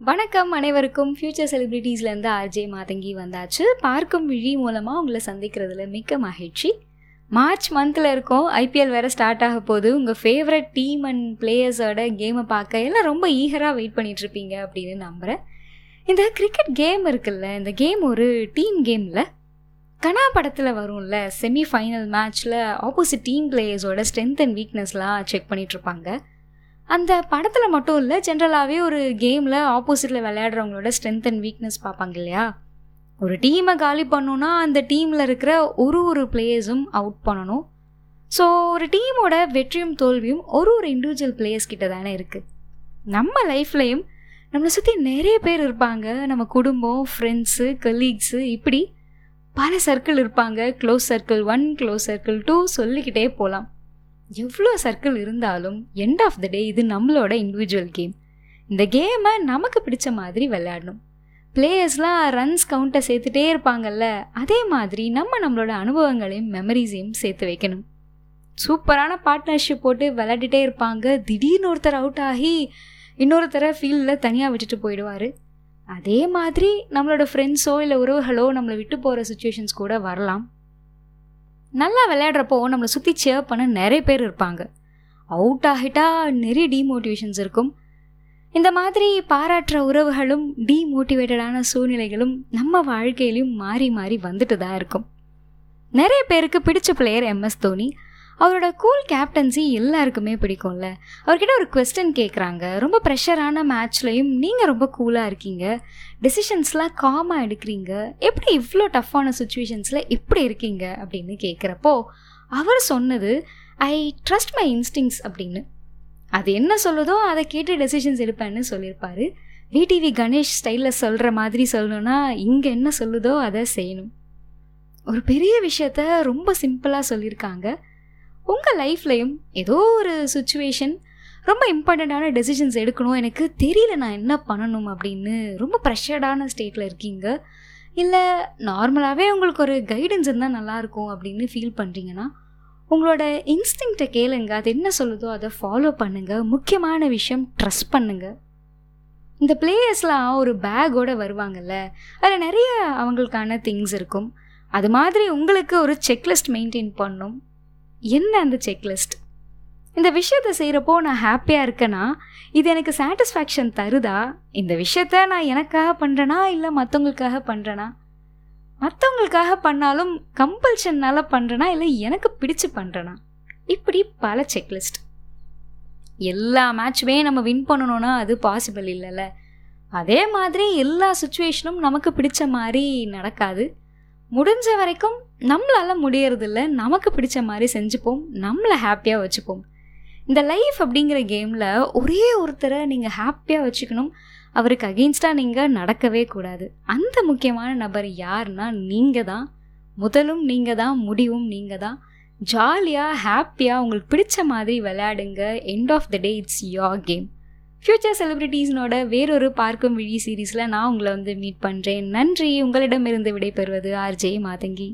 வணக்கம் அனைவருக்கும். Future செலிப்ரிட்டிஸ்லேருந்து RJ Matangi வந்தாச்சு. பார்க்கும் விழி மூலமாக உங்களை சந்திக்கிறதுல மிக்க மகிழ்ச்சி. மார்ச் மந்தில் இருக்கோம். ஐபிஎல் வேறு ஸ்டார்ட் ஆக போகுது. உங்கள் ஃபேவரட் டீம் அண்ட் பிளேயர்ஸோட கேமை பார்க்க எல்லாம் ரொம்ப ஈகராக வெயிட் பண்ணிகிட்ருப்பீங்க அப்படின்னு நம்புகிறேன் இந்த கிரிக்கெட் கேம் இருக்குல்ல இந்த கேம் ஒரு டீம் கேமில் கனா படத்தில் வரும்ல செமி ஃபைனல் மேட்ச்சில் ஆப்போசிட் டீம் பிளேயர்ஸோட ஸ்ட்ரென்த் அண்ட் வீக்னஸ்லாம் செக் பண்ணிகிட்ருப்பாங்க அந்த படத்தில் மட்டும் இல்லை ஜென்ரலாகவே ஒரு கேமில் ஆப்போசிட்டில் விளையாடுறவங்களோட ஸ்ட்ரென்த் அண்ட் வீக்னஸ் பார்ப்பாங்க இல்லையா? ஒரு டீமை காலி பண்ணணுன்னா அந்த டீமில் இருக்கிற ஒரு ஒரு பிளேயர்ஸும் அவுட் பண்ணணும். ஸோ ஒரு டீமோட வெற்றியும் தோல்வியும் ஒரு ஒரு இண்டிவிஜுவல் பிளேயர்ஸ் கிட்ட தானே இருக்குது நம்ம லைஃப்லையும் நம்மளை சுற்றி நிறைய பேர் இருப்பாங்க. நம்ம குடும்பம் ஃப்ரெண்ட்ஸு கலீக்ஸு இப்படி பல சர்க்கிள் இருப்பாங்க. Close circle one close circle two சொல்லிக்கிட்டே போகலாம் எவ்வளோ சர்க்கிள் இருந்தாலும் எண்ட் ஆஃப் த டே இது நம்மளோட இண்டிவிஜுவல் கேம் இந்த கேமை நமக்கு பிடிச்ச மாதிரி விளையாடணும். பிளேயர்ஸ்லாம் ரன்ஸ் கவுண்ட்டை சேர்த்துட்டே இருப்பாங்கல்ல அதே மாதிரி நம்ம நம்மளோட அனுபவங்களையும் மெமரிஸையும் சேர்த்து வைக்கணும். சூப்பரான பார்ட்னர்ஷிப் போட்டு விளையாடிட்டே இருப்பாங்க. திடீர்னு ஒருத்தர் அவுட் ஆகி இன்னொருத்தரை ஃபீல்டில் தனியாக விட்டுட்டு போயிடுவார். அதே மாதிரி நம்மளோட ஃப்ரெண்ட்ஸோ இல்லை உறவுகளோ நம்மளை விட்டு போகிற சுச்சுவேஷன்ஸ் கூட வரலாம். நல்லா விளையாடுறப்போ நம்மளை சுற்றி சேர் பண்ண நிறைய பேர் இருப்பாங்க. அவுட் ஆகிட்டா நிறைய டீமோட்டிவேஷன்ஸ் இருக்கும். இந்த மாதிரி பாராட்டுற உறவுகளும் டீமோட்டிவேட்டடான சூழ்நிலைகளும் நம்ம வாழ்க்கையிலையும் மாறி மாறி வந்துட்டு தான் இருக்கும். நிறைய பேருக்கு பிடிச்ச பிளேயர் எம்எஸ் தோனி. அவரோட கூல் கேப்டன்சி எல்லாருக்குமே பிடிக்கும்ல. அவர்கிட்ட ஒரு கொஸ்டின் கேட்குறாங்க ரொம்ப ப்ரெஷரான மேட்ச்லையும் நீங்கள் ரொம்ப கூலாக இருக்கீங்க. டெசிஷன்ஸ்லாம் காமாக எடுக்கிறீங்க. எப்படி இவ்வளோ டஃப்பான சுச்சுவேஷன்ஸில் எப்படி இருக்கீங்க அப்படின்னு கேட்குறப்போ அவர் சொன்னது ஐ ட்ரஸ்ட் மை இன்ஸ்டிங்ஸ் அப்படின்னு. அது என்ன சொல்லுதோ அதை கேட்டு டெசிஷன்ஸ் எடுப்பேன்னு சொல்லியிருப்பாரு. விடிவி கணேஷ் ஸ்டைலில் சொல்கிற மாதிரி சொல்லணும்னா இங்கே என்ன சொல்லுதோ அதை செய்யணும். ஒரு பெரிய விஷயத்த ரொம்ப சிம்பிளாக சொல்லியிருக்காங்க. உங்கள் லைஃப்லேயும் ஏதோ ஒரு சுச்சுவேஷன் ரொம்ப இம்பார்ட்டண்ட்டான டெசிஷன்ஸ் எடுக்கணும். எனக்கு தெரியல நான் என்ன பண்ணணும் அப்படின்னு ரொம்ப ப்ரெஷர்டான ஸ்டேட்டில் இருக்கீங்க. இல்லை நார்மலாகவே உங்களுக்கு ஒரு கைடன்ஸ் இருந்தால் நல்லாயிருக்கும் அப்படின்னு ஃபீல் பண்ணுறீங்கன்னா உங்களோட இன்ஸ்டிங்க்டை கேளுங்க. அது என்ன சொல்லுதோ அதை ஃபாலோ பண்ணுங்கள் முக்கியமான விஷயம் ட்ரஸ்ட் பண்ணுங்கள் இந்த பிளேயர்ஸ்லாம் ஒரு பேக்கோடு வருவாங்கல்ல. அதில் நிறைய அவங்களுக்கான திங்ஸ் இருக்கும். அது மாதிரி உங்களுக்கு ஒரு செக்லிஸ்ட் மெயின்டைன் பண்ணணும். என்ன அந்த செக்லிஸ்ட் இந்த விஷயத்த செய்கிறப்போ நான் ஹாப்பியாக இருக்கேன்னா இது எனக்கு சாட்டிஸ்ஃபேக்ஷன் தருதா? இந்த விஷயத்த நான் எனக்காக பண்ணுறேனா இல்லை மற்றவங்களுக்காக பண்ணுறேனா மற்றவங்களுக்காக பண்ணாலும் கம்பல்ஷன்னால் பண்ணுறேனா இல்லை எனக்கு பிடிச்சு பண்ணுறேனா இப்படி பல செக்லிஸ்ட் எல்லா மேட்சுமே நம்ம வின் பண்ணணும்னா அது பாசிபிள் இல்லைல்ல. அதே மாதிரி எல்லா சுச்சுவேஷனும் நமக்கு பிடிச்ச மாதிரி நடக்காது. முடிஞ்ச வரைக்கும் நம்மளால் முடியறதில்ல. நமக்கு பிடிச்ச மாதிரி செஞ்சுப்போம். நம்மளை ஹாப்பியாக வச்சுப்போம். இந்த லைஃப் அப்படிங்கிற கேமில் ஒரே ஒருத்தரை நீங்கள் ஹாப்பியாக வச்சுக்கணும். அவருக்கு அகெயின்ஸ்டாக நீங்கள் நடக்கவே கூடாது. அந்த முக்கியமான நபர் யாருன்னா நீங்கள் தான். முதலும் நீங்கள் தான் முடிவும் நீங்கள் தான். ஜாலியாக ஹாப்பியாக உங்களுக்கு பிடிச்ச மாதிரி விளையாடுங்க. End of the day it's your game future செலிப்ரிட்டிஸ்னோட வேறொரு பார்க்கும் விழி சீரீஸில் நான் உங்களை வந்து மீட் பண்ணுறேன் நன்றி. உங்களிடமிருந்து விடைபெறுவது ஆர்ஜே மாதங்கி